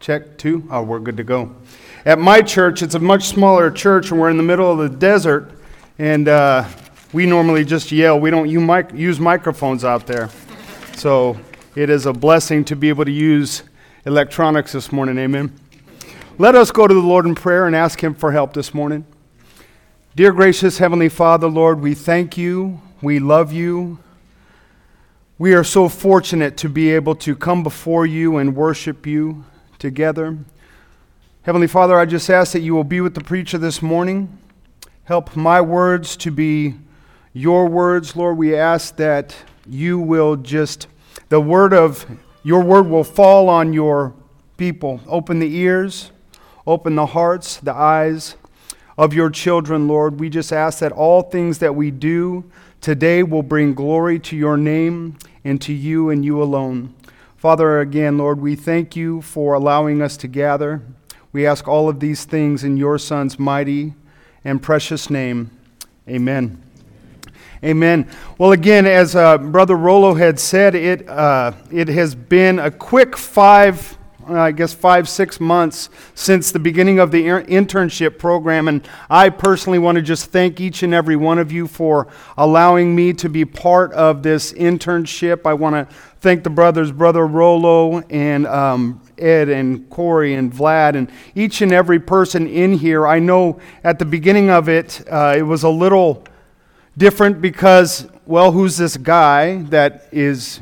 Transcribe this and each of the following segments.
Check two. Oh, we're good to go. At my church, it's a much smaller church, and we're in the middle of the desert, and uh, we normally just yell. We don't use microphones out there. So it is a blessing to be able to use electronics this morning. Amen. Let us go to the Lord in prayer and ask Him for help this morning. Dear gracious Heavenly Father, Lord, we thank you. We love you. We are so fortunate to be able to come before you and worship you together. Heavenly Father, I just ask that you will be with the preacher this morning. Help my words to be your words, Lord. We ask that you will just, the word of your word will fall on your people. Open the ears, open the hearts, the eyes of your children, Lord. We just ask that all things that we do today will bring glory to your name and to you and you alone. Father, again, Lord, we thank you for allowing us to gather. We ask all of these things in your Son's mighty and precious name. Amen. Amen. Well, again, as uh, Brother Rolo had said, it, uh, it has been a quick five I guess, five, six months since the beginning of the internship program. And I personally want to just thank each and every one of you for allowing me to be part of this internship. I want to thank the brothers, Brother Rolo and um, Ed and Corey and Vlad and each and every person in here. I know at the beginning of it, uh, it was a little different because, well, who's this guy that is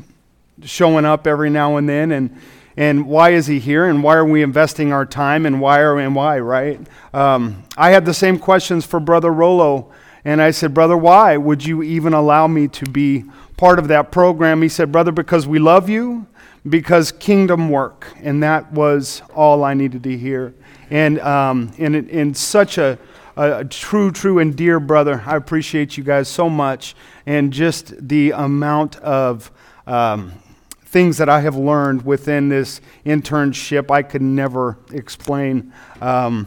showing up every now and then? And and why is he here? And why are we investing our time? And why are and why right? Um, i had the same questions for brother rolo. And i said brother why would you even allow me to be part of that program? He said brother because we love you because kingdom work. And that was all i needed to hear. And um, in, in such a, a true true and dear brother. I appreciate you guys so much. And just the amount of um, things that I have learned within this internship I could never explain. Um,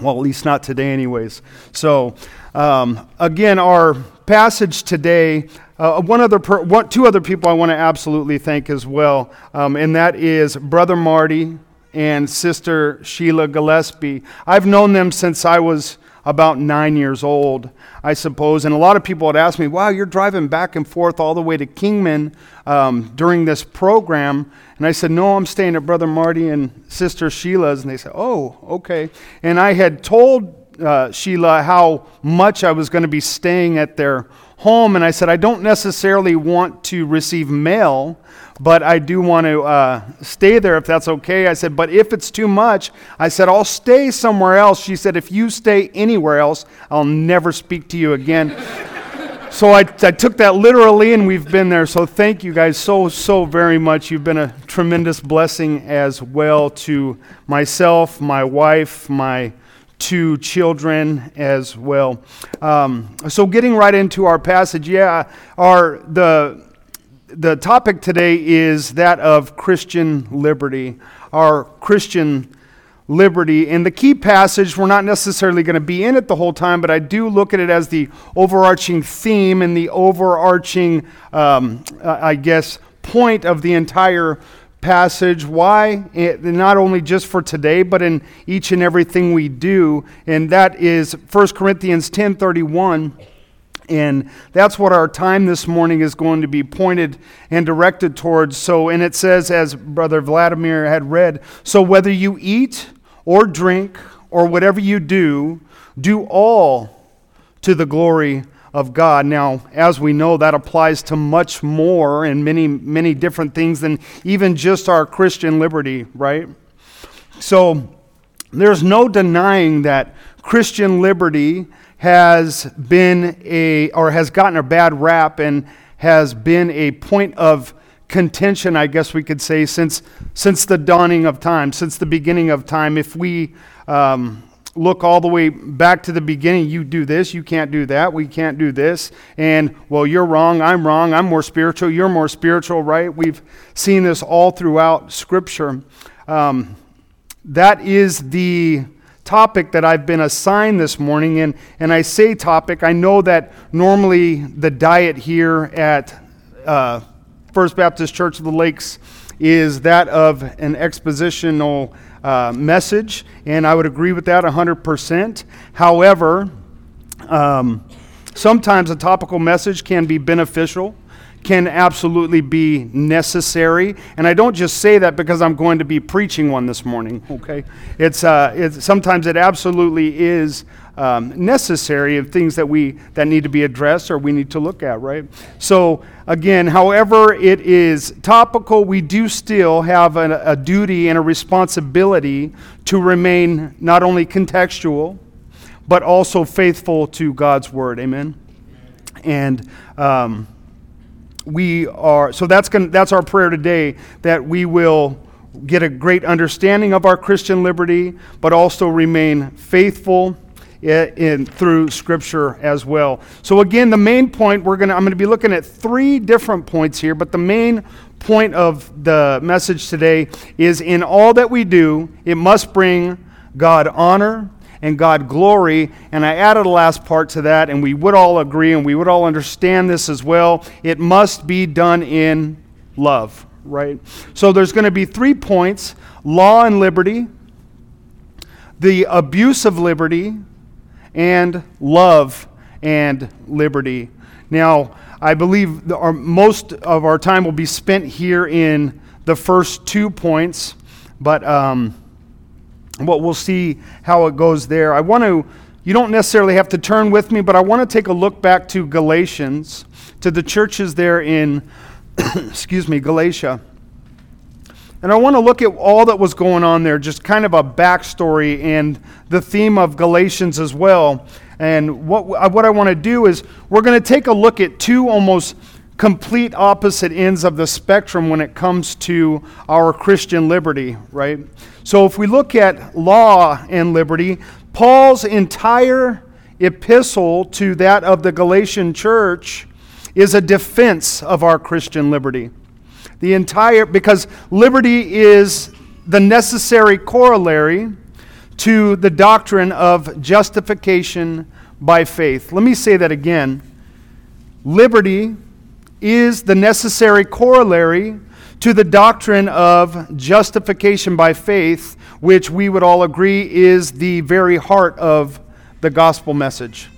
well, at least not today, anyways. So, um, again, our passage today. Uh, one other, per, one, two other people I want to absolutely thank as well, um, and that is Brother Marty and Sister Sheila Gillespie. I've known them since I was about nine years old, I suppose. And a lot of people had asked me, wow, you're driving back and forth all the way to Kingman um, during this program. And I said, no, I'm staying at Brother Marty and Sister Sheila's. And they said, oh, okay. And I had told uh, Sheila how much I was going to be staying at their home. And I said, I don't necessarily want to receive mail but I do want to uh, stay there if that's okay. I said, but if it's too much, I said, I'll stay somewhere else. She said, if you stay anywhere else, I'll never speak to you again. so I, I took that literally, and we've been there. So thank you guys so, so very much. You've been a tremendous blessing as well to myself, my wife, my two children as well. Um, so getting right into our passage, yeah, our the the topic today is that of Christian liberty, our Christian liberty. And the key passage, we're not necessarily going to be in it the whole time, but I do look at it as the overarching theme and the overarching, um, I guess, point of the entire passage. Why? It, not only just for today, but in each and everything we do. And that is 1 Corinthians 10 31 and that's what our time this morning is going to be pointed and directed towards. So, and it says, as Brother Vladimir had read, so whether you eat or drink or whatever you do, do all to the glory of God. Now, as we know, that applies to much more and many, many different things than even just our Christian liberty, right? So, there's no denying that Christian liberty has been a, or has gotten a bad rap and has been a point of contention, I guess we could say, since, since the dawning of time, since the beginning of time. If we um, look all the way back to the beginning, you do this, you can't do that, we can't do this, and well, you're wrong, I'm wrong, I'm more spiritual, you're more spiritual, right? We've seen this all throughout Scripture. Um, that is the topic that I've been assigned this morning. And, and I say topic, I know that normally the diet here at uh, First Baptist Church of the Lakes is that of an expositional uh, message, and I would agree with that 100%. However, um, sometimes a topical message can be beneficial can absolutely be necessary. And I don't just say that because I'm going to be preaching one this morning, okay? It's, uh, it's sometimes it absolutely is um, necessary of things that we that need to be addressed or we need to look at, right? So again, however it is topical, we do still have a, a duty and a responsibility to remain not only contextual, but also faithful to God's word. Amen. And um, we are so that's going that's our prayer today that we will get a great understanding of our Christian liberty, but also remain faithful in, in, through Scripture as well. So again, the main point we're gonna I'm gonna be looking at three different points here, but the main point of the message today is in all that we do, it must bring God honor and God glory. And I added a last part to that, and we would all agree and we would all understand this as well. It must be done in love, right? So there's going to be three points law and liberty, the abuse of liberty, and love and liberty. Now, I believe our, most of our time will be spent here in the first two points, but. Um, but we'll see how it goes there. I want to, you don't necessarily have to turn with me, but I want to take a look back to Galatians, to the churches there in, excuse me, Galatia. And I want to look at all that was going on there, just kind of a backstory and the theme of Galatians as well. And what, what I want to do is we're going to take a look at two almost complete opposite ends of the spectrum when it comes to our Christian liberty, right? So if we look at law and liberty, Paul's entire epistle to that of the Galatian church is a defense of our Christian liberty. The entire, because liberty is the necessary corollary to the doctrine of justification by faith. Let me say that again. Liberty is the necessary corollary to the doctrine of justification by faith, which we would all agree is the very heart of the gospel message.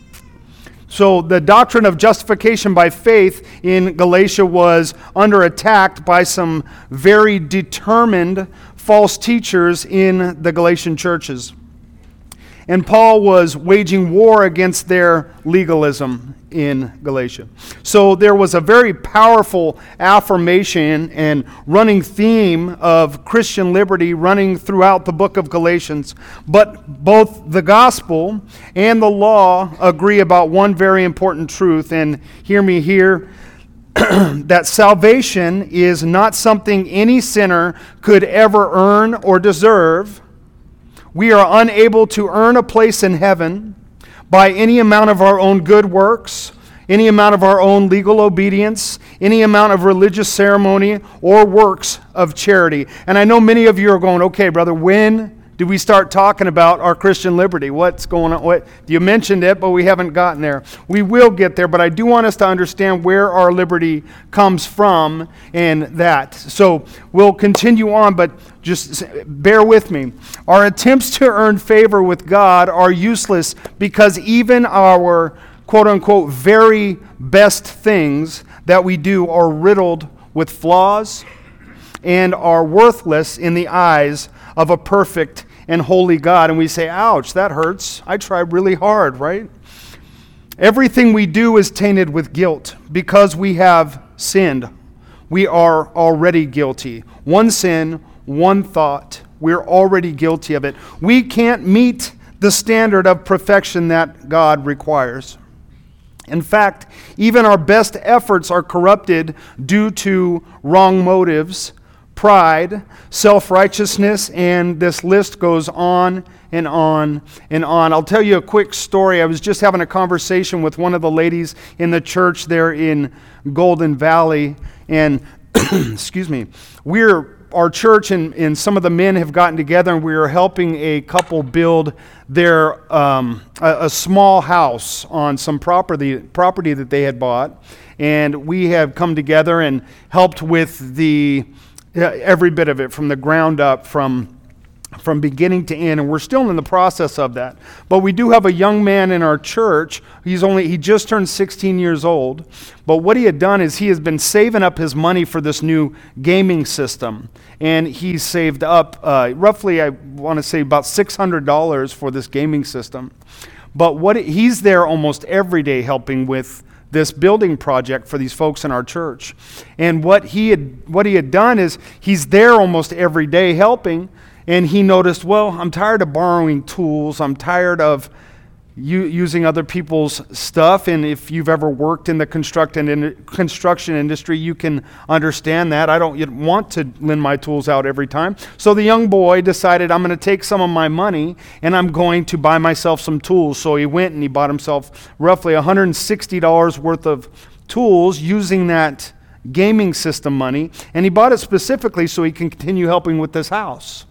So, the doctrine of justification by faith in Galatia was under attack by some very determined false teachers in the Galatian churches. And Paul was waging war against their legalism in Galatia. So there was a very powerful affirmation and running theme of Christian liberty running throughout the book of Galatians. But both the gospel and the law agree about one very important truth. And hear me here. that salvation is not something any sinner could ever earn or deserve we are unable to earn a place in heaven by any amount of our own good works, any amount of our own legal obedience, any amount of religious ceremony, or works of charity. And I know many of you are going, okay, brother, when do we start talking about our Christian liberty? What's going on? What you mentioned it, but we haven't gotten there. We will get there, but I do want us to understand where our liberty comes from and that. So we'll continue on, but just bear with me. Our attempts to earn favor with God are useless because even our quote unquote very best things that we do are riddled with flaws and are worthless in the eyes of a perfect and holy God. And we say, ouch, that hurts. I try really hard, right? Everything we do is tainted with guilt because we have sinned. We are already guilty. One sin, one thought. We're already guilty of it. We can't meet the standard of perfection that God requires. In fact, even our best efforts are corrupted due to wrong motives pride, self righteousness, and this list goes on and on and on. I'll tell you a quick story. I was just having a conversation with one of the ladies in the church there in Golden Valley, and excuse me, we're our church and, and some of the men have gotten together and we are helping a couple build their um, a, a small house on some property property that they had bought and we have come together and helped with the every bit of it from the ground up, from from beginning to end and we're still in the process of that. But we do have a young man in our church. He's only he just turned 16 years old. But what he had done is he has been saving up his money for this new gaming system. And he's saved up uh, roughly i want to say about $600 for this gaming system. But what he's there almost every day helping with this building project for these folks in our church and what he had what he had done is he's there almost every day helping and he noticed, well, I'm tired of borrowing tools. I'm tired of u- using other people's stuff. And if you've ever worked in the construction, construction industry, you can understand that. I don't want to lend my tools out every time. So the young boy decided, I'm going to take some of my money and I'm going to buy myself some tools. So he went and he bought himself roughly $160 worth of tools using that gaming system money. And he bought it specifically so he can continue helping with this house.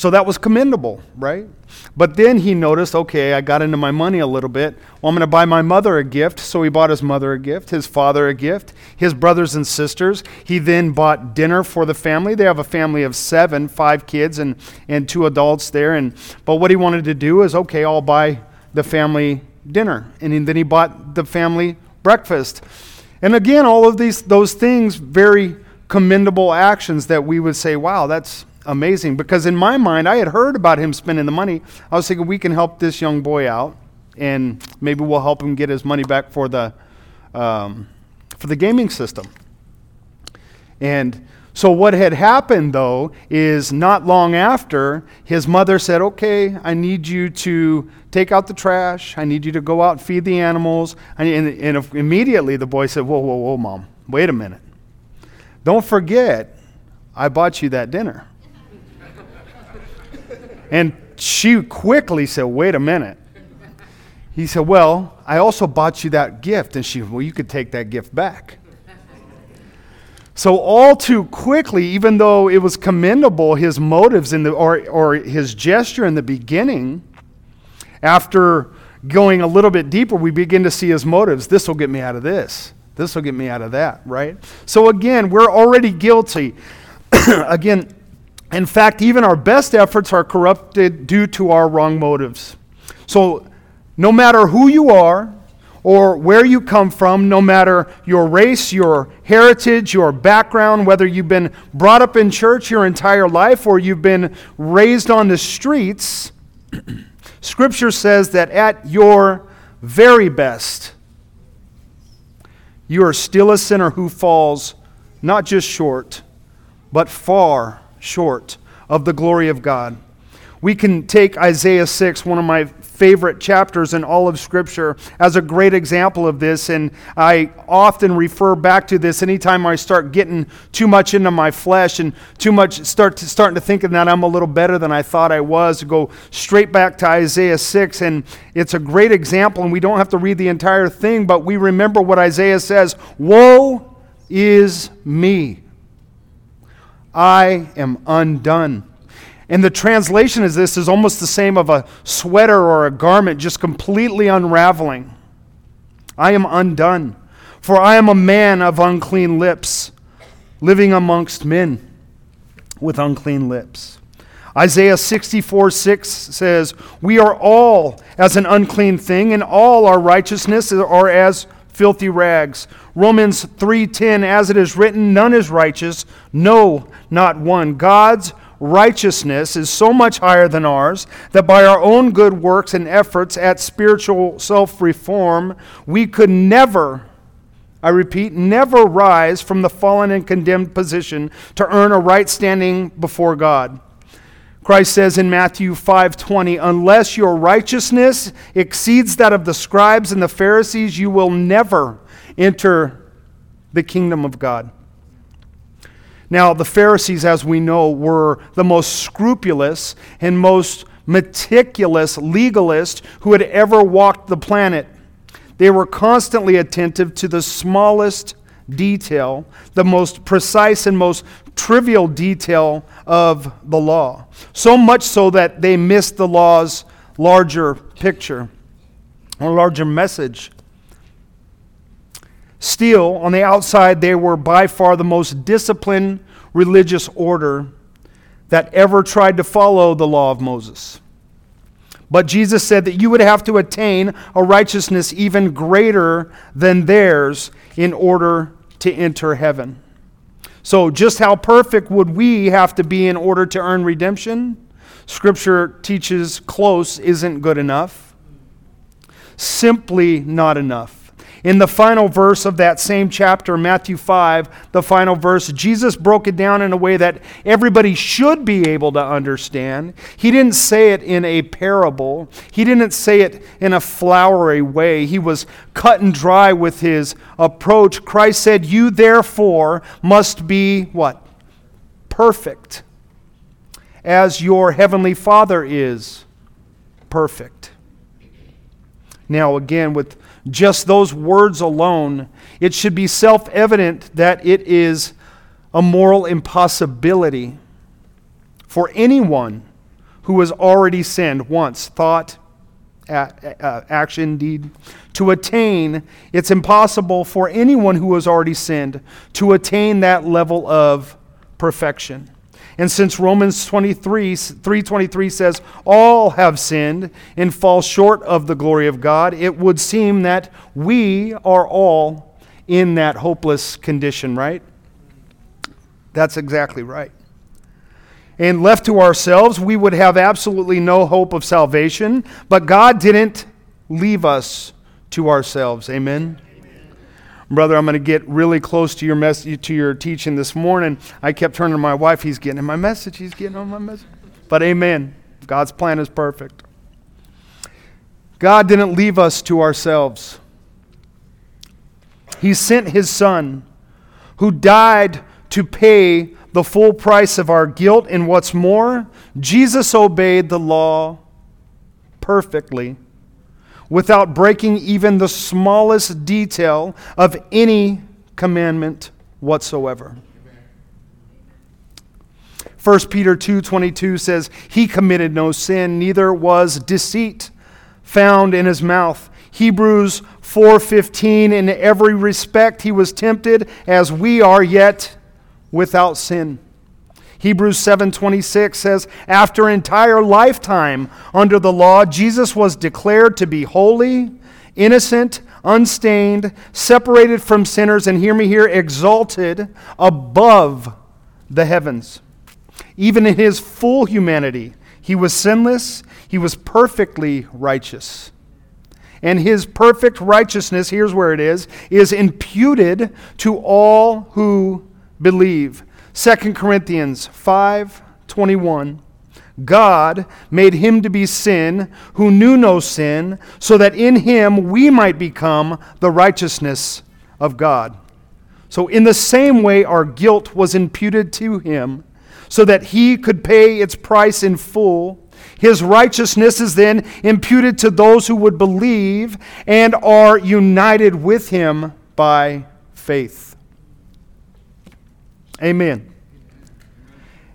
So that was commendable, right? But then he noticed, okay, I got into my money a little bit. Well, I'm going to buy my mother a gift. So he bought his mother a gift, his father a gift, his brothers and sisters. He then bought dinner for the family. They have a family of seven, five kids and, and two adults there. And, but what he wanted to do is, okay, I'll buy the family dinner. And then he bought the family breakfast. And again, all of these, those things, very commendable actions that we would say, wow, that's amazing because in my mind, I had heard about him spending the money. I was thinking we can help this young boy out, and maybe we'll help him get his money back for the um, for the gaming system. And so what had happened though is not long after his mother said, "Okay, I need you to take out the trash. I need you to go out and feed the animals." And, and, and immediately the boy said, "Whoa, whoa, whoa, mom! Wait a minute! Don't forget, I bought you that dinner." And she quickly said, Wait a minute. He said, Well, I also bought you that gift. And she, said, Well, you could take that gift back. So, all too quickly, even though it was commendable, his motives in the, or, or his gesture in the beginning, after going a little bit deeper, we begin to see his motives. This will get me out of this. This will get me out of that, right? So, again, we're already guilty. again, in fact, even our best efforts are corrupted due to our wrong motives. So, no matter who you are or where you come from, no matter your race, your heritage, your background, whether you've been brought up in church your entire life or you've been raised on the streets, Scripture says that at your very best, you are still a sinner who falls not just short, but far short of the glory of God. We can take Isaiah 6, one of my favorite chapters in all of Scripture, as a great example of this. And I often refer back to this anytime I start getting too much into my flesh and too much start to, starting to think that I'm a little better than I thought I was. Go straight back to Isaiah 6, and it's a great example. And we don't have to read the entire thing, but we remember what Isaiah says Woe is me! I am undone. And the translation is this is almost the same of a sweater or a garment just completely unraveling. I am undone, for I am a man of unclean lips, living amongst men with unclean lips. Isaiah 64 6 says, We are all as an unclean thing, and all our righteousness are as filthy rags. Romans 3:10 as it is written none is righteous no not one God's righteousness is so much higher than ours that by our own good works and efforts at spiritual self-reform we could never I repeat, never rise from the fallen and condemned position to earn a right standing before God. Christ says in Matthew 5:20, "Unless your righteousness exceeds that of the scribes and the Pharisees, you will never enter the kingdom of God." Now, the Pharisees, as we know, were the most scrupulous and most meticulous legalists who had ever walked the planet. They were constantly attentive to the smallest detail, the most precise and most trivial detail of the law. So much so that they missed the law's larger picture or larger message. Still, on the outside, they were by far the most disciplined, religious order that ever tried to follow the law of Moses. But Jesus said that you would have to attain a righteousness even greater than theirs in order to enter heaven. So, just how perfect would we have to be in order to earn redemption? Scripture teaches close isn't good enough. Simply not enough. In the final verse of that same chapter, Matthew 5, the final verse, Jesus broke it down in a way that everybody should be able to understand. He didn't say it in a parable, he didn't say it in a flowery way. He was cut and dry with his approach. Christ said, You therefore must be what? Perfect, as your heavenly Father is perfect. Now, again, with just those words alone, it should be self evident that it is a moral impossibility for anyone who has already sinned once, thought, uh, action, deed, to attain. It's impossible for anyone who has already sinned to attain that level of perfection. And since Romans 23, 323 says, all have sinned and fall short of the glory of God, it would seem that we are all in that hopeless condition, right? That's exactly right. And left to ourselves, we would have absolutely no hope of salvation, but God didn't leave us to ourselves. Amen. Brother, I'm going to get really close to your message, to your teaching this morning. I kept turning to my wife. He's getting in my message. He's getting on my message. But amen. God's plan is perfect. God didn't leave us to ourselves. He sent his son who died to pay the full price of our guilt. And what's more, Jesus obeyed the law perfectly without breaking even the smallest detail of any commandment whatsoever. 1 Peter 2:22 says, "He committed no sin, neither was deceit found in his mouth." Hebrews 4:15, "In every respect he was tempted as we are, yet without sin." Hebrews 7:26 says, "After an entire lifetime under the law, Jesus was declared to be holy, innocent, unstained, separated from sinners and hear me here, exalted above the heavens." Even in his full humanity, he was sinless, he was perfectly righteous. And his perfect righteousness, here's where it is, is imputed to all who believe. 2 Corinthians 5:21 God made him to be sin who knew no sin so that in him we might become the righteousness of God. So in the same way our guilt was imputed to him so that he could pay its price in full. His righteousness is then imputed to those who would believe and are united with him by faith. Amen.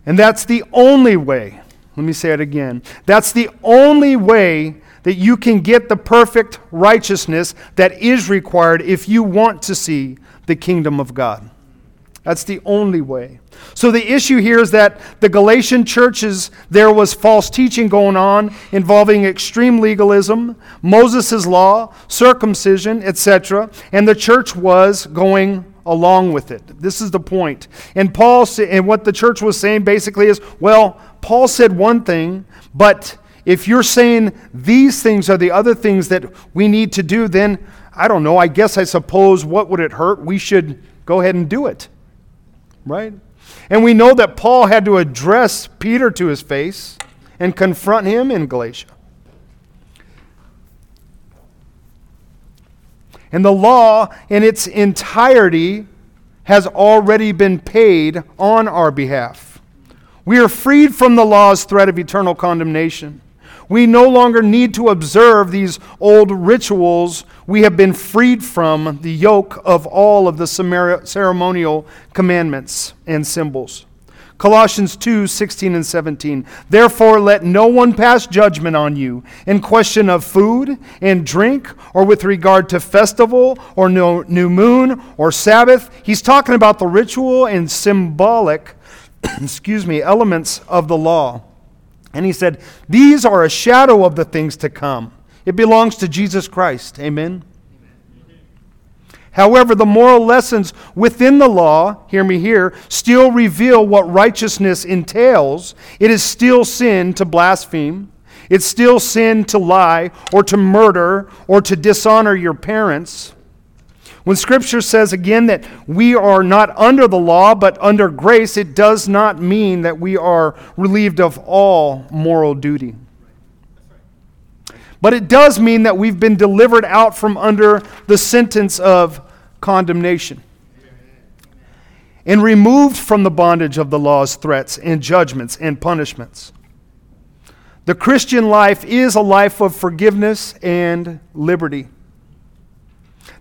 And that's the only way, let me say it again. That's the only way that you can get the perfect righteousness that is required if you want to see the kingdom of God. That's the only way. So the issue here is that the Galatian churches, there was false teaching going on involving extreme legalism, Moses' law, circumcision, etc., and the church was going along with it. This is the point. And Paul and what the church was saying basically is, well, Paul said one thing, but if you're saying these things are the other things that we need to do, then I don't know. I guess I suppose what would it hurt? We should go ahead and do it. Right? And we know that Paul had to address Peter to his face and confront him in Galatia. And the law in its entirety has already been paid on our behalf. We are freed from the law's threat of eternal condemnation. We no longer need to observe these old rituals. We have been freed from the yoke of all of the ceremonial commandments and symbols. Colossians 2 16 and 17. Therefore, let no one pass judgment on you in question of food and drink, or with regard to festival, or new moon, or Sabbath. He's talking about the ritual and symbolic excuse me, elements of the law. And he said, These are a shadow of the things to come. It belongs to Jesus Christ. Amen. However, the moral lessons within the law, hear me here, still reveal what righteousness entails. It is still sin to blaspheme. It's still sin to lie or to murder or to dishonor your parents. When Scripture says again that we are not under the law but under grace, it does not mean that we are relieved of all moral duty. But it does mean that we've been delivered out from under the sentence of condemnation and removed from the bondage of the law's threats and judgments and punishments. The Christian life is a life of forgiveness and liberty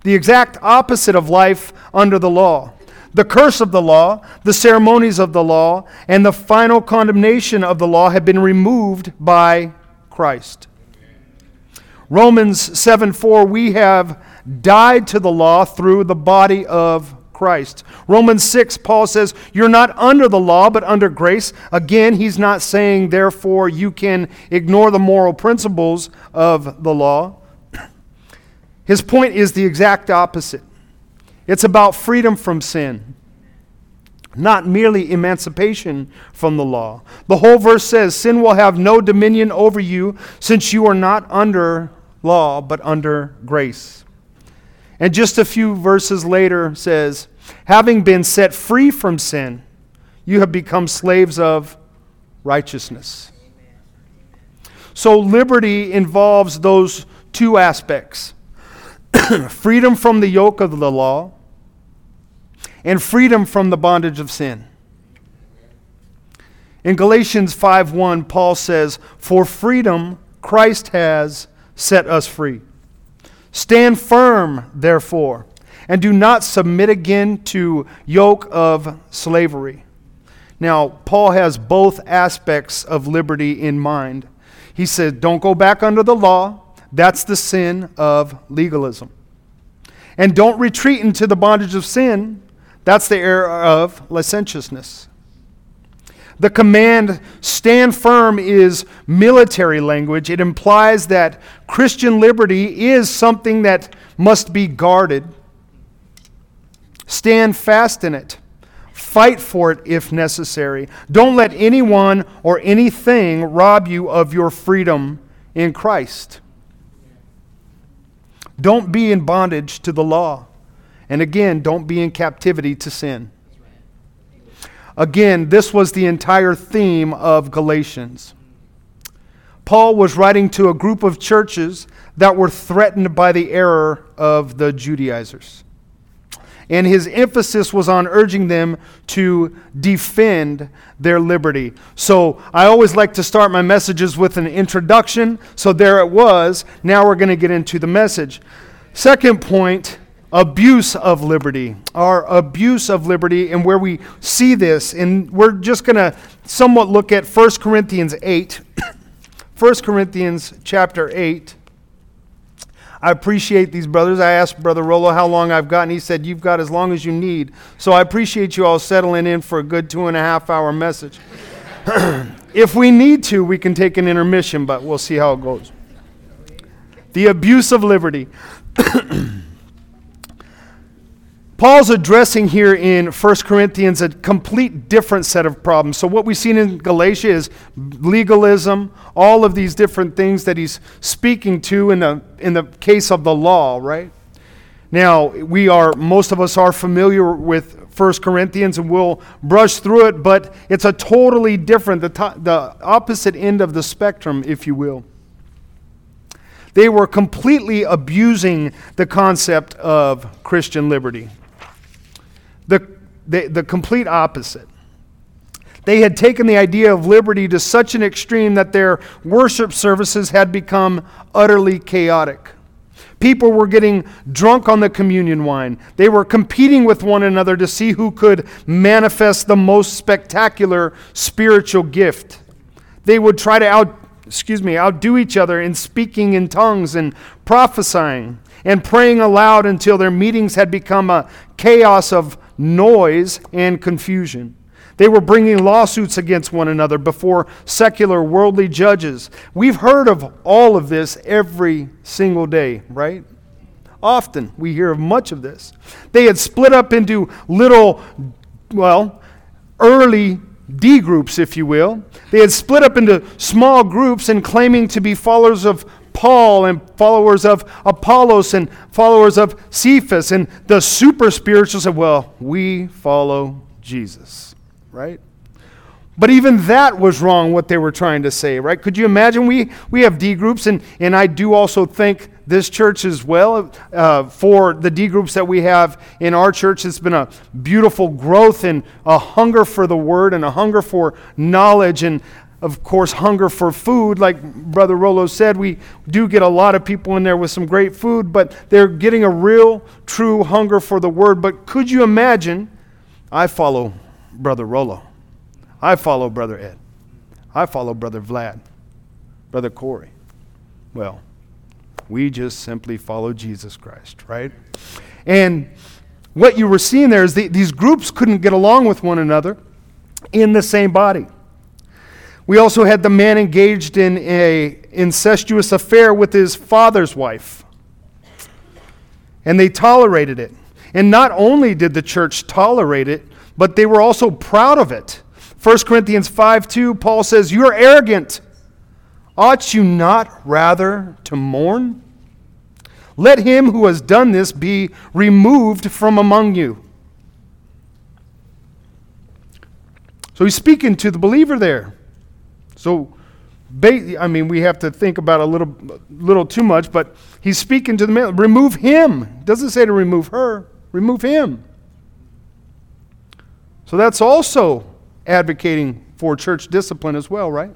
the exact opposite of life under the law. The curse of the law, the ceremonies of the law, and the final condemnation of the law have been removed by Christ. Romans 7 4, we have died to the law through the body of Christ. Romans 6, Paul says, You're not under the law, but under grace. Again, he's not saying, therefore, you can ignore the moral principles of the law. His point is the exact opposite it's about freedom from sin, not merely emancipation from the law. The whole verse says, Sin will have no dominion over you, since you are not under law, but under grace. And just a few verses later says, Having been set free from sin, you have become slaves of righteousness. So liberty involves those two aspects freedom from the yoke of the law, and freedom from the bondage of sin. In Galatians 5:1, Paul says, "For freedom Christ has set us free. Stand firm, therefore, and do not submit again to yoke of slavery." Now, Paul has both aspects of liberty in mind. He said, "Don't go back under the law." That's the sin of legalism. And don't retreat into the bondage of sin. That's the error of licentiousness. The command, stand firm, is military language. It implies that Christian liberty is something that must be guarded. Stand fast in it. Fight for it if necessary. Don't let anyone or anything rob you of your freedom in Christ. Don't be in bondage to the law. And again, don't be in captivity to sin. Again, this was the entire theme of Galatians. Paul was writing to a group of churches that were threatened by the error of the Judaizers and his emphasis was on urging them to defend their liberty. So I always like to start my messages with an introduction. So there it was. Now we're going to get into the message. Second point abuse of liberty. Our abuse of liberty, and where we see this, and we're just going to somewhat look at 1 Corinthians 8. 1 Corinthians chapter 8. I appreciate these brothers. I asked Brother Rolo how long I've got, and he said, You've got as long as you need. So I appreciate you all settling in for a good two and a half hour message. if we need to, we can take an intermission, but we'll see how it goes. The abuse of liberty. Paul's addressing here in 1 Corinthians a complete different set of problems. So, what we've seen in Galatia is legalism, all of these different things that he's speaking to in the, in the case of the law, right? Now, we are, most of us are familiar with 1 Corinthians and we'll brush through it, but it's a totally different, the, to, the opposite end of the spectrum, if you will. They were completely abusing the concept of Christian liberty the, the, the complete opposite. They had taken the idea of liberty to such an extreme that their worship services had become utterly chaotic. People were getting drunk on the communion wine. They were competing with one another to see who could manifest the most spectacular spiritual gift. They would try to out, excuse me, outdo each other in speaking in tongues and prophesying and praying aloud until their meetings had become a chaos of noise and confusion. They were bringing lawsuits against one another before secular worldly judges. We've heard of all of this every single day, right? Often we hear of much of this. They had split up into little, well, early D groups, if you will. They had split up into small groups and claiming to be followers of Paul and followers of Apollos and followers of Cephas. And the super spirituals said, well, we follow Jesus, right? But even that was wrong, what they were trying to say, right? Could you imagine? We, we have D groups, and, and I do also think this church as well. Uh, for the D groups that we have in our church, it's been a beautiful growth and a hunger for the word and a hunger for knowledge and, of course, hunger for food. Like Brother Rolo said, we do get a lot of people in there with some great food, but they're getting a real, true hunger for the word. But could you imagine? I follow Brother Rolo. I follow Brother Ed. I follow Brother Vlad, Brother Corey. Well, we just simply follow Jesus Christ, right? And what you were seeing there is the, these groups couldn't get along with one another in the same body. We also had the man engaged in a incestuous affair with his father's wife. And they tolerated it. And not only did the church tolerate it, but they were also proud of it. 1 Corinthians 5 2, Paul says, You are arrogant. Ought you not rather to mourn? Let him who has done this be removed from among you. So he's speaking to the believer there. So, I mean, we have to think about a little, little too much, but he's speaking to the man. Remove him. Doesn't say to remove her. Remove him. So that's also advocating for church discipline as well, right?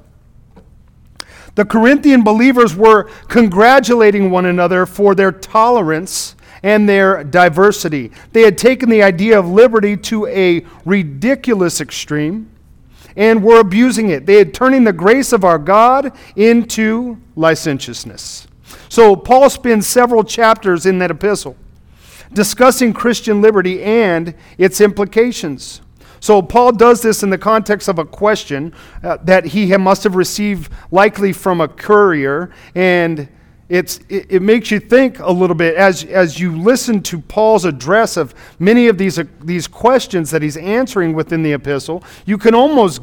The Corinthian believers were congratulating one another for their tolerance and their diversity. They had taken the idea of liberty to a ridiculous extreme and were abusing it. They had turning the grace of our God into licentiousness. So Paul spends several chapters in that epistle discussing Christian liberty and its implications. So Paul does this in the context of a question uh, that he must have received likely from a courier and it's, it, it, makes you think a little bit as, as you listen to Paul's address of many of these, uh, these questions that he's answering within the epistle. You can almost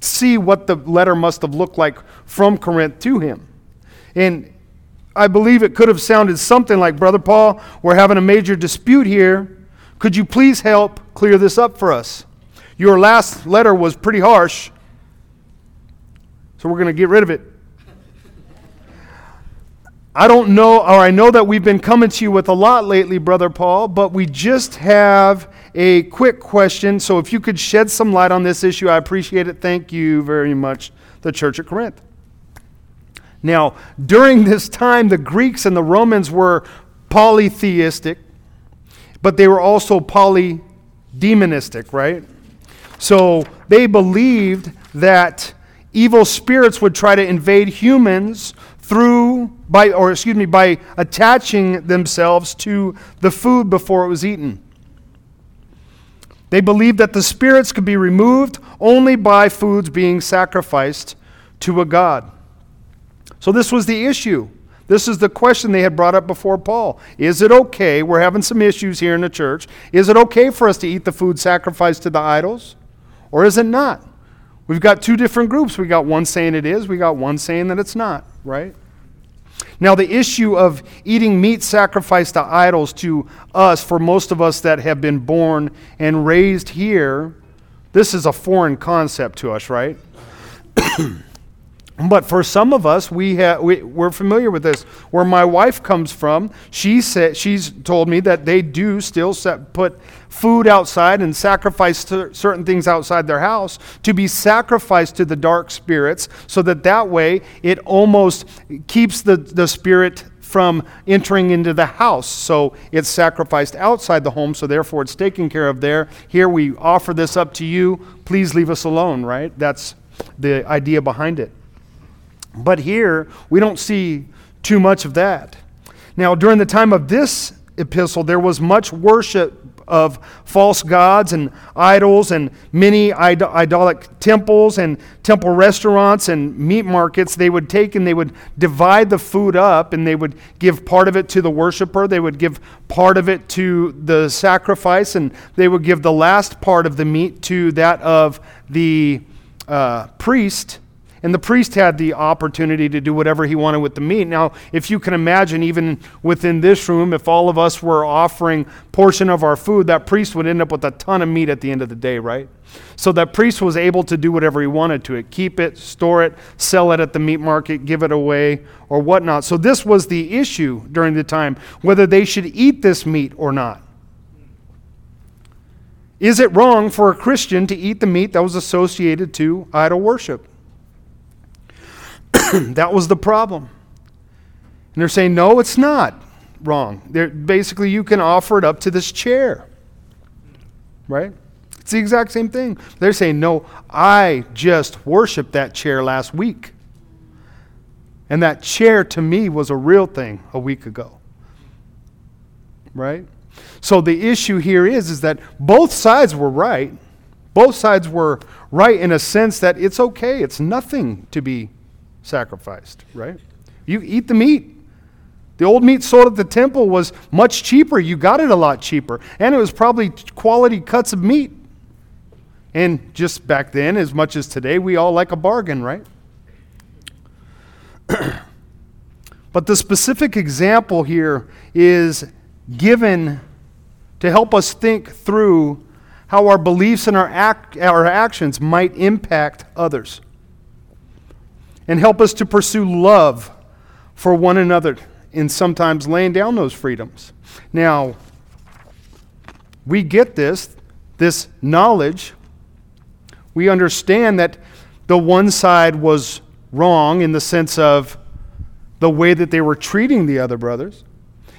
see what the letter must have looked like from Corinth to him. And I believe it could have sounded something like Brother Paul, we're having a major dispute here. Could you please help clear this up for us? Your last letter was pretty harsh, so we're going to get rid of it. I don't know, or I know that we've been coming to you with a lot lately, Brother Paul, but we just have a quick question. So if you could shed some light on this issue, I appreciate it. Thank you very much, the Church at Corinth. Now, during this time, the Greeks and the Romans were polytheistic, but they were also polydemonistic, right? So they believed that evil spirits would try to invade humans through by or excuse me by attaching themselves to the food before it was eaten. They believed that the spirits could be removed only by foods being sacrificed to a god. So this was the issue. This is the question they had brought up before Paul. Is it okay? We're having some issues here in the church. Is it okay for us to eat the food sacrificed to the idols? Or is it not? We've got two different groups. We've got one saying it is, we got one saying that it's not, right? Now, the issue of eating meat sacrificed to idols to us, for most of us that have been born and raised here, this is a foreign concept to us, right? But for some of us, we, have we, we're familiar with this. Where my wife comes from, she said, she's told me that they do still set, put food outside and sacrifice certain things outside their house to be sacrificed to the dark spirits so that that way it almost keeps the, the spirit from entering into the house. So it's sacrificed outside the home, so therefore it's taken care of there. Here we offer this up to you. Please leave us alone, right? That's the idea behind it. But here, we don't see too much of that. Now, during the time of this epistle, there was much worship of false gods and idols and many idolic temples and temple restaurants and meat markets, they would take and they would divide the food up and they would give part of it to the worshiper, they would give part of it to the sacrifice, and they would give the last part of the meat to that of the uh, priest and the priest had the opportunity to do whatever he wanted with the meat. Now, if you can imagine, even within this room, if all of us were offering portion of our food, that priest would end up with a ton of meat at the end of the day, right? So that priest was able to do whatever he wanted to it keep it, store it, sell it at the meat market, give it away, or whatnot. So this was the issue during the time whether they should eat this meat or not. Is it wrong for a Christian to eat the meat that was associated to idol worship? that was the problem. And they're saying, no, it's not wrong. They're, basically, you can offer it up to this chair. Right? It's the exact same thing. They're saying, no, I just worshiped that chair last week. And that chair to me was a real thing a week ago. Right? So the issue here is, is that both sides were right. Both sides were right in a sense that it's okay. It's nothing to be sacrificed, right? You eat the meat. The old meat sold at the temple was much cheaper. You got it a lot cheaper. And it was probably quality cuts of meat. And just back then, as much as today, we all like a bargain, right? but the specific example here is given to help us think through how our beliefs and our, act, our actions might impact others and help us to pursue love for one another in sometimes laying down those freedoms. Now, we get this, this knowledge. We understand that the one side was wrong in the sense of the way that they were treating the other brothers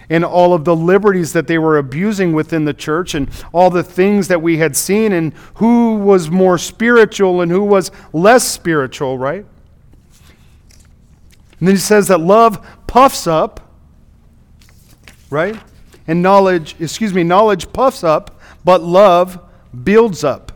and all of the liberties that they were abusing within the church and all the things that we had seen and who was more spiritual and who was less spiritual, right? And then he says that love puffs up, right? And knowledge, excuse me, knowledge puffs up, but love builds up.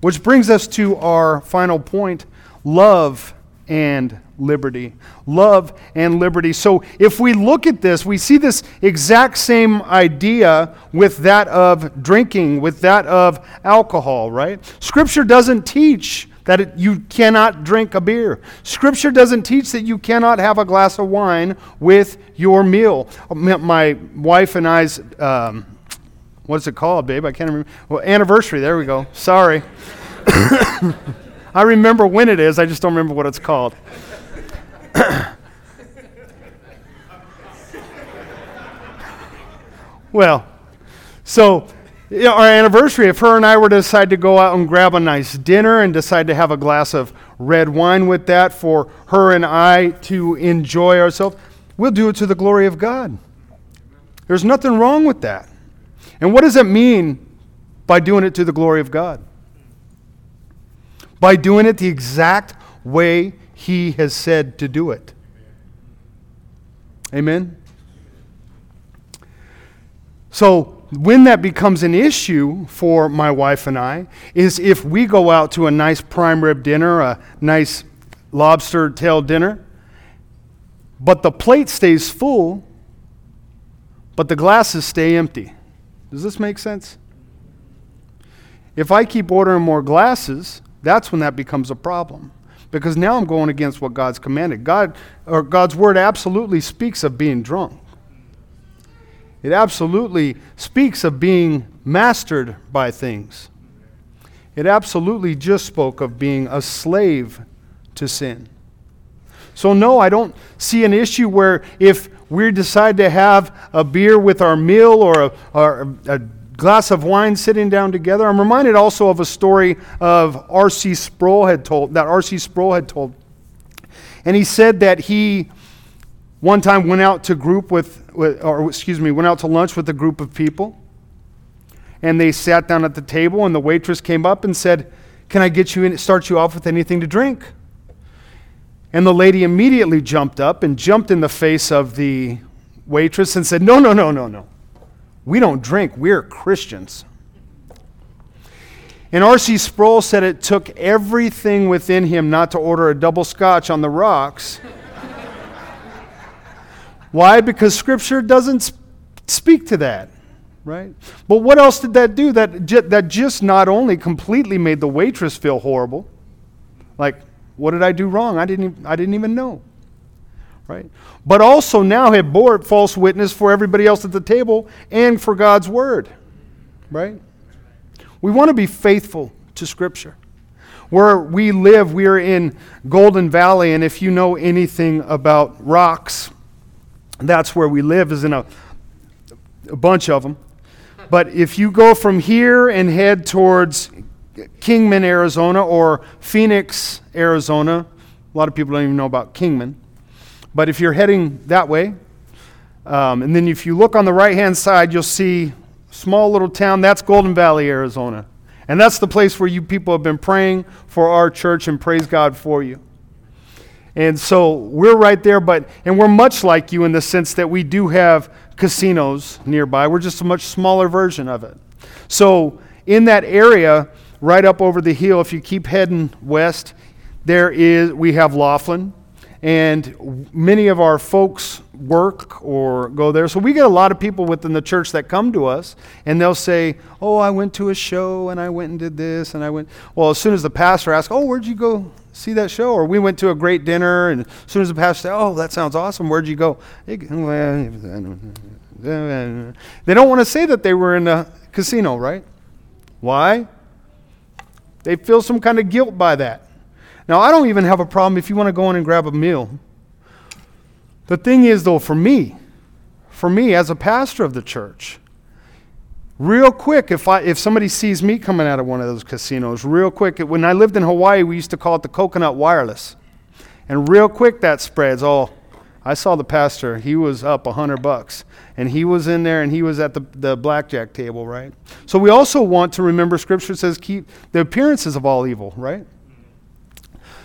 Which brings us to our final point love and liberty. Love and liberty. So if we look at this, we see this exact same idea with that of drinking, with that of alcohol, right? Scripture doesn't teach that it, you cannot drink a beer. Scripture doesn't teach that you cannot have a glass of wine with your meal. My wife and I's, um, what's it called, babe? I can't remember. Well, anniversary, there we go. Sorry. I remember when it is, I just don't remember what it's called. well, so you know, our anniversary, if her and I were to decide to go out and grab a nice dinner and decide to have a glass of red wine with that for her and I to enjoy ourselves, we'll do it to the glory of God. There's nothing wrong with that. And what does it mean by doing it to the glory of God? By doing it the exact way He has said to do it. Amen? So, when that becomes an issue for my wife and I is if we go out to a nice prime rib dinner, a nice lobster tail dinner, but the plate stays full, but the glasses stay empty. Does this make sense? If I keep ordering more glasses, that's when that becomes a problem. Because now I'm going against what God's commanded. God or God's word absolutely speaks of being drunk. It absolutely speaks of being mastered by things. It absolutely just spoke of being a slave to sin. So, no, I don't see an issue where if we decide to have a beer with our meal or a, or a glass of wine sitting down together. I'm reminded also of a story of R.C. Sproul had told, that R.C. Sproul had told. And he said that he one time went out to group with, with, or excuse me, went out to lunch with a group of people. And they sat down at the table, and the waitress came up and said, Can I get you in, start you off with anything to drink? And the lady immediately jumped up and jumped in the face of the waitress and said, No, no, no, no, no. We don't drink, we're Christians. And R.C. Sproul said it took everything within him not to order a double scotch on the rocks. Why? Because Scripture doesn't speak to that, right? But what else did that do? That, that just not only completely made the waitress feel horrible, like, what did I do wrong? I didn't, I didn't even know, right? But also now had bore false witness for everybody else at the table and for God's word, right? We want to be faithful to Scripture. Where we live, we are in Golden Valley, and if you know anything about rocks, that's where we live, is in a, a bunch of them. But if you go from here and head towards Kingman, Arizona, or Phoenix, Arizona, a lot of people don't even know about Kingman. But if you're heading that way, um, and then if you look on the right hand side, you'll see small little town. That's Golden Valley, Arizona. And that's the place where you people have been praying for our church and praise God for you. And so we're right there, but and we're much like you in the sense that we do have casinos nearby. We're just a much smaller version of it. So in that area, right up over the hill, if you keep heading west, there is we have Laughlin, and many of our folks work or go there. So we get a lot of people within the church that come to us and they'll say, Oh, I went to a show and I went and did this and I went. Well, as soon as the pastor asks, Oh, where'd you go see that show? Or we went to a great dinner and as soon as the pastor says, Oh, that sounds awesome, where'd you go? They don't want to say that they were in a casino, right? Why? They feel some kind of guilt by that. Now, I don't even have a problem if you want to go in and grab a meal. The thing is, though, for me, for me as a pastor of the church, real quick, if, I, if somebody sees me coming out of one of those casinos, real quick, when I lived in Hawaii, we used to call it the coconut wireless. And real quick, that spreads. Oh, I saw the pastor. He was up a hundred bucks, and he was in there, and he was at the, the blackjack table, right? So we also want to remember Scripture says keep the appearances of all evil, right?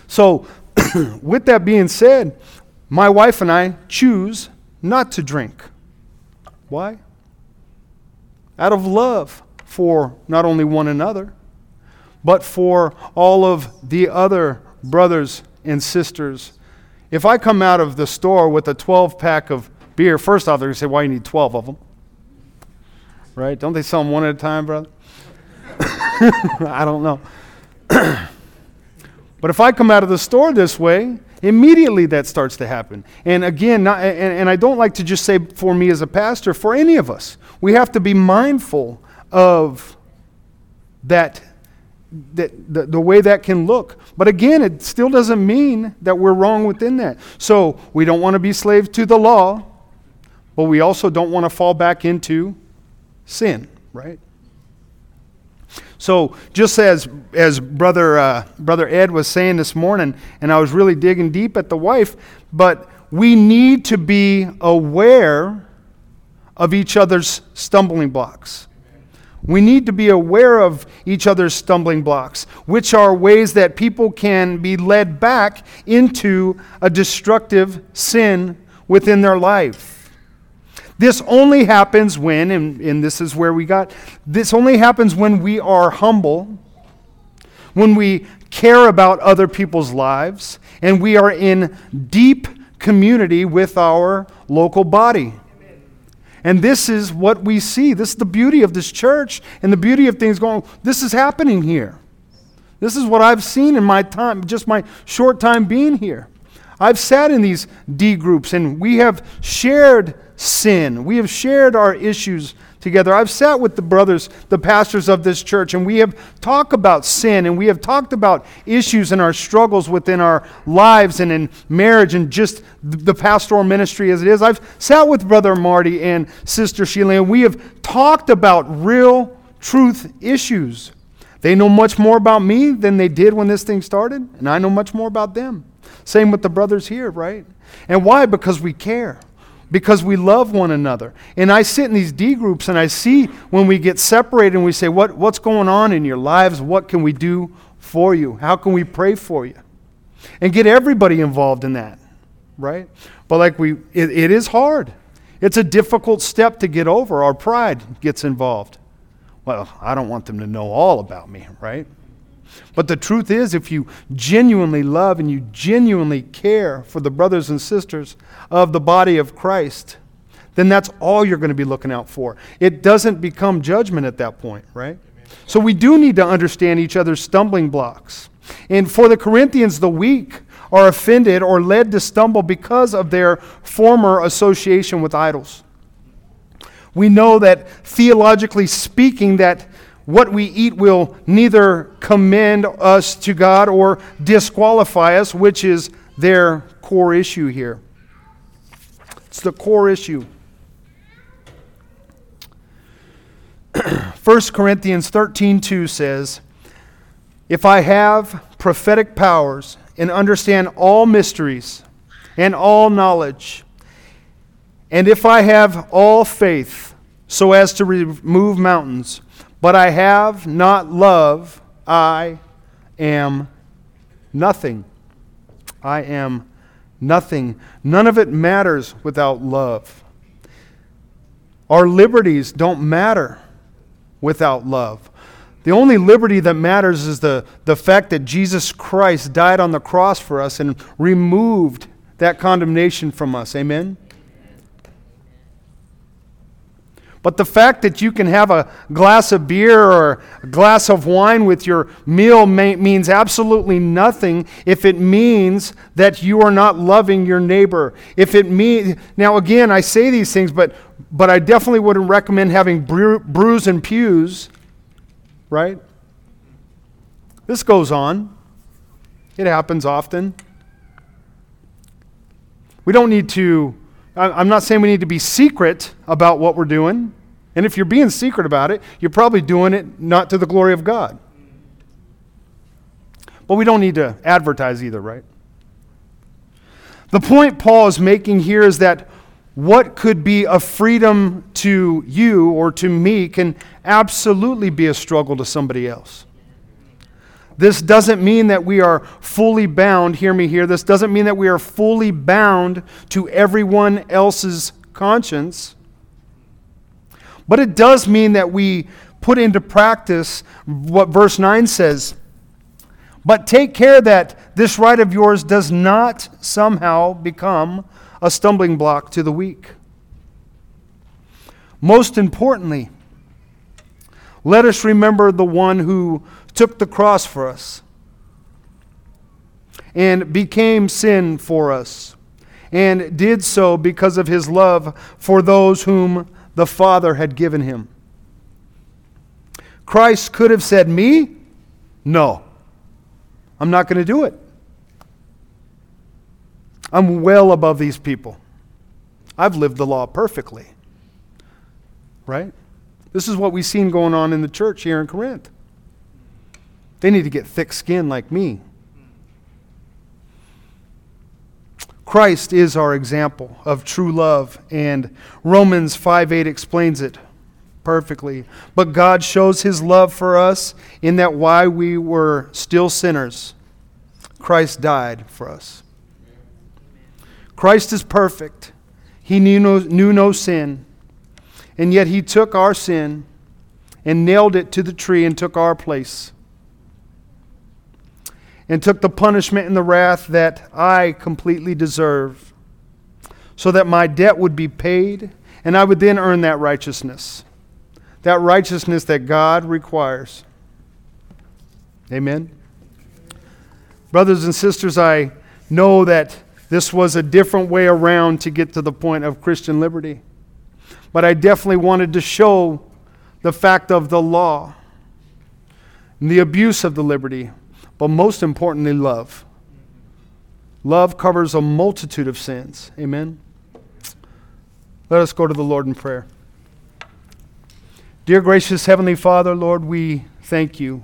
So, with that being said, my wife and I choose not to drink. Why? Out of love for not only one another, but for all of the other brothers and sisters. If I come out of the store with a 12 pack of beer, first off, they're going to say, Why you need 12 of them? Right? Don't they sell them one at a time, brother? I don't know. But if I come out of the store this way, immediately that starts to happen. And again, not, and, and I don't like to just say for me as a pastor, for any of us, we have to be mindful of that, that the, the way that can look. But again, it still doesn't mean that we're wrong within that. So we don't want to be slaves to the law, but we also don't want to fall back into sin, right? So, just as, as Brother, uh, Brother Ed was saying this morning, and I was really digging deep at the wife, but we need to be aware of each other's stumbling blocks. We need to be aware of each other's stumbling blocks, which are ways that people can be led back into a destructive sin within their life. This only happens when, and, and this is where we got, this only happens when we are humble, when we care about other people's lives, and we are in deep community with our local body. And this is what we see. This is the beauty of this church and the beauty of things going. This is happening here. This is what I've seen in my time, just my short time being here. I've sat in these D groups and we have shared sin. We have shared our issues together. I've sat with the brothers, the pastors of this church, and we have talked about sin and we have talked about issues and our struggles within our lives and in marriage and just the pastoral ministry as it is. I've sat with Brother Marty and Sister Sheila, and we have talked about real truth issues. They know much more about me than they did when this thing started, and I know much more about them. Same with the brothers here, right? And why? Because we care. Because we love one another. And I sit in these D groups and I see when we get separated and we say, what, What's going on in your lives? What can we do for you? How can we pray for you? And get everybody involved in that, right? But like we, it, it is hard. It's a difficult step to get over. Our pride gets involved. Well, I don't want them to know all about me, right? But the truth is, if you genuinely love and you genuinely care for the brothers and sisters of the body of Christ, then that's all you're going to be looking out for. It doesn't become judgment at that point, right? So we do need to understand each other's stumbling blocks. And for the Corinthians, the weak are offended or led to stumble because of their former association with idols. We know that theologically speaking that what we eat will neither commend us to God or disqualify us, which is their core issue here. It's the core issue. 1 Corinthians 13:2 says, "If I have prophetic powers and understand all mysteries and all knowledge, and if I have all faith so as to remove mountains, but I have not love, I am nothing. I am nothing. None of it matters without love. Our liberties don't matter without love. The only liberty that matters is the, the fact that Jesus Christ died on the cross for us and removed that condemnation from us. Amen? But the fact that you can have a glass of beer or a glass of wine with your meal may, means absolutely nothing if it means that you are not loving your neighbor. If it means now again, I say these things, but but I definitely wouldn't recommend having brew, brews and pews, right? This goes on. It happens often. We don't need to I'm not saying we need to be secret about what we're doing. And if you're being secret about it, you're probably doing it not to the glory of God. But we don't need to advertise either, right? The point Paul is making here is that what could be a freedom to you or to me can absolutely be a struggle to somebody else. This doesn't mean that we are fully bound, hear me here, this doesn't mean that we are fully bound to everyone else's conscience. But it does mean that we put into practice what verse 9 says. But take care that this right of yours does not somehow become a stumbling block to the weak. Most importantly, let us remember the one who took the cross for us and became sin for us, and did so because of his love for those whom the Father had given him. Christ could have said, Me? No. I'm not going to do it. I'm well above these people. I've lived the law perfectly. Right? This is what we've seen going on in the church here in Corinth. They need to get thick skin like me. Christ is our example of true love, and Romans 5 8 explains it perfectly. But God shows his love for us in that while we were still sinners, Christ died for us. Christ is perfect. He knew no, knew no sin, and yet he took our sin and nailed it to the tree and took our place and took the punishment and the wrath that I completely deserve, so that my debt would be paid, and I would then earn that righteousness. That righteousness that God requires. Amen. Brothers and sisters, I know that this was a different way around to get to the point of Christian liberty. But I definitely wanted to show the fact of the law and the abuse of the liberty but most importantly, love. Love covers a multitude of sins. Amen. Let us go to the Lord in prayer. Dear gracious Heavenly Father, Lord, we thank you.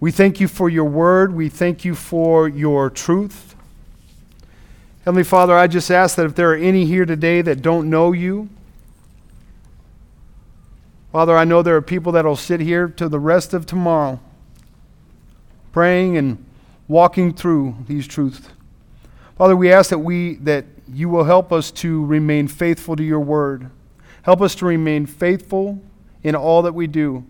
We thank you for your word. We thank you for your truth. Heavenly Father, I just ask that if there are any here today that don't know you, Father, I know there are people that will sit here to the rest of tomorrow praying and walking through these truths. Father, we ask that we that you will help us to remain faithful to your word. Help us to remain faithful in all that we do.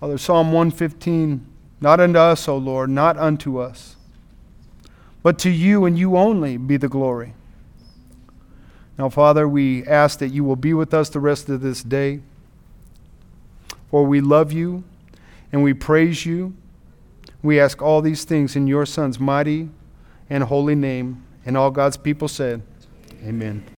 Father, Psalm 115, not unto us, O Lord, not unto us, but to you and you only be the glory. Now, Father, we ask that you will be with us the rest of this day. For we love you and we praise you. We ask all these things in your Son's mighty and holy name. And all God's people said, Amen.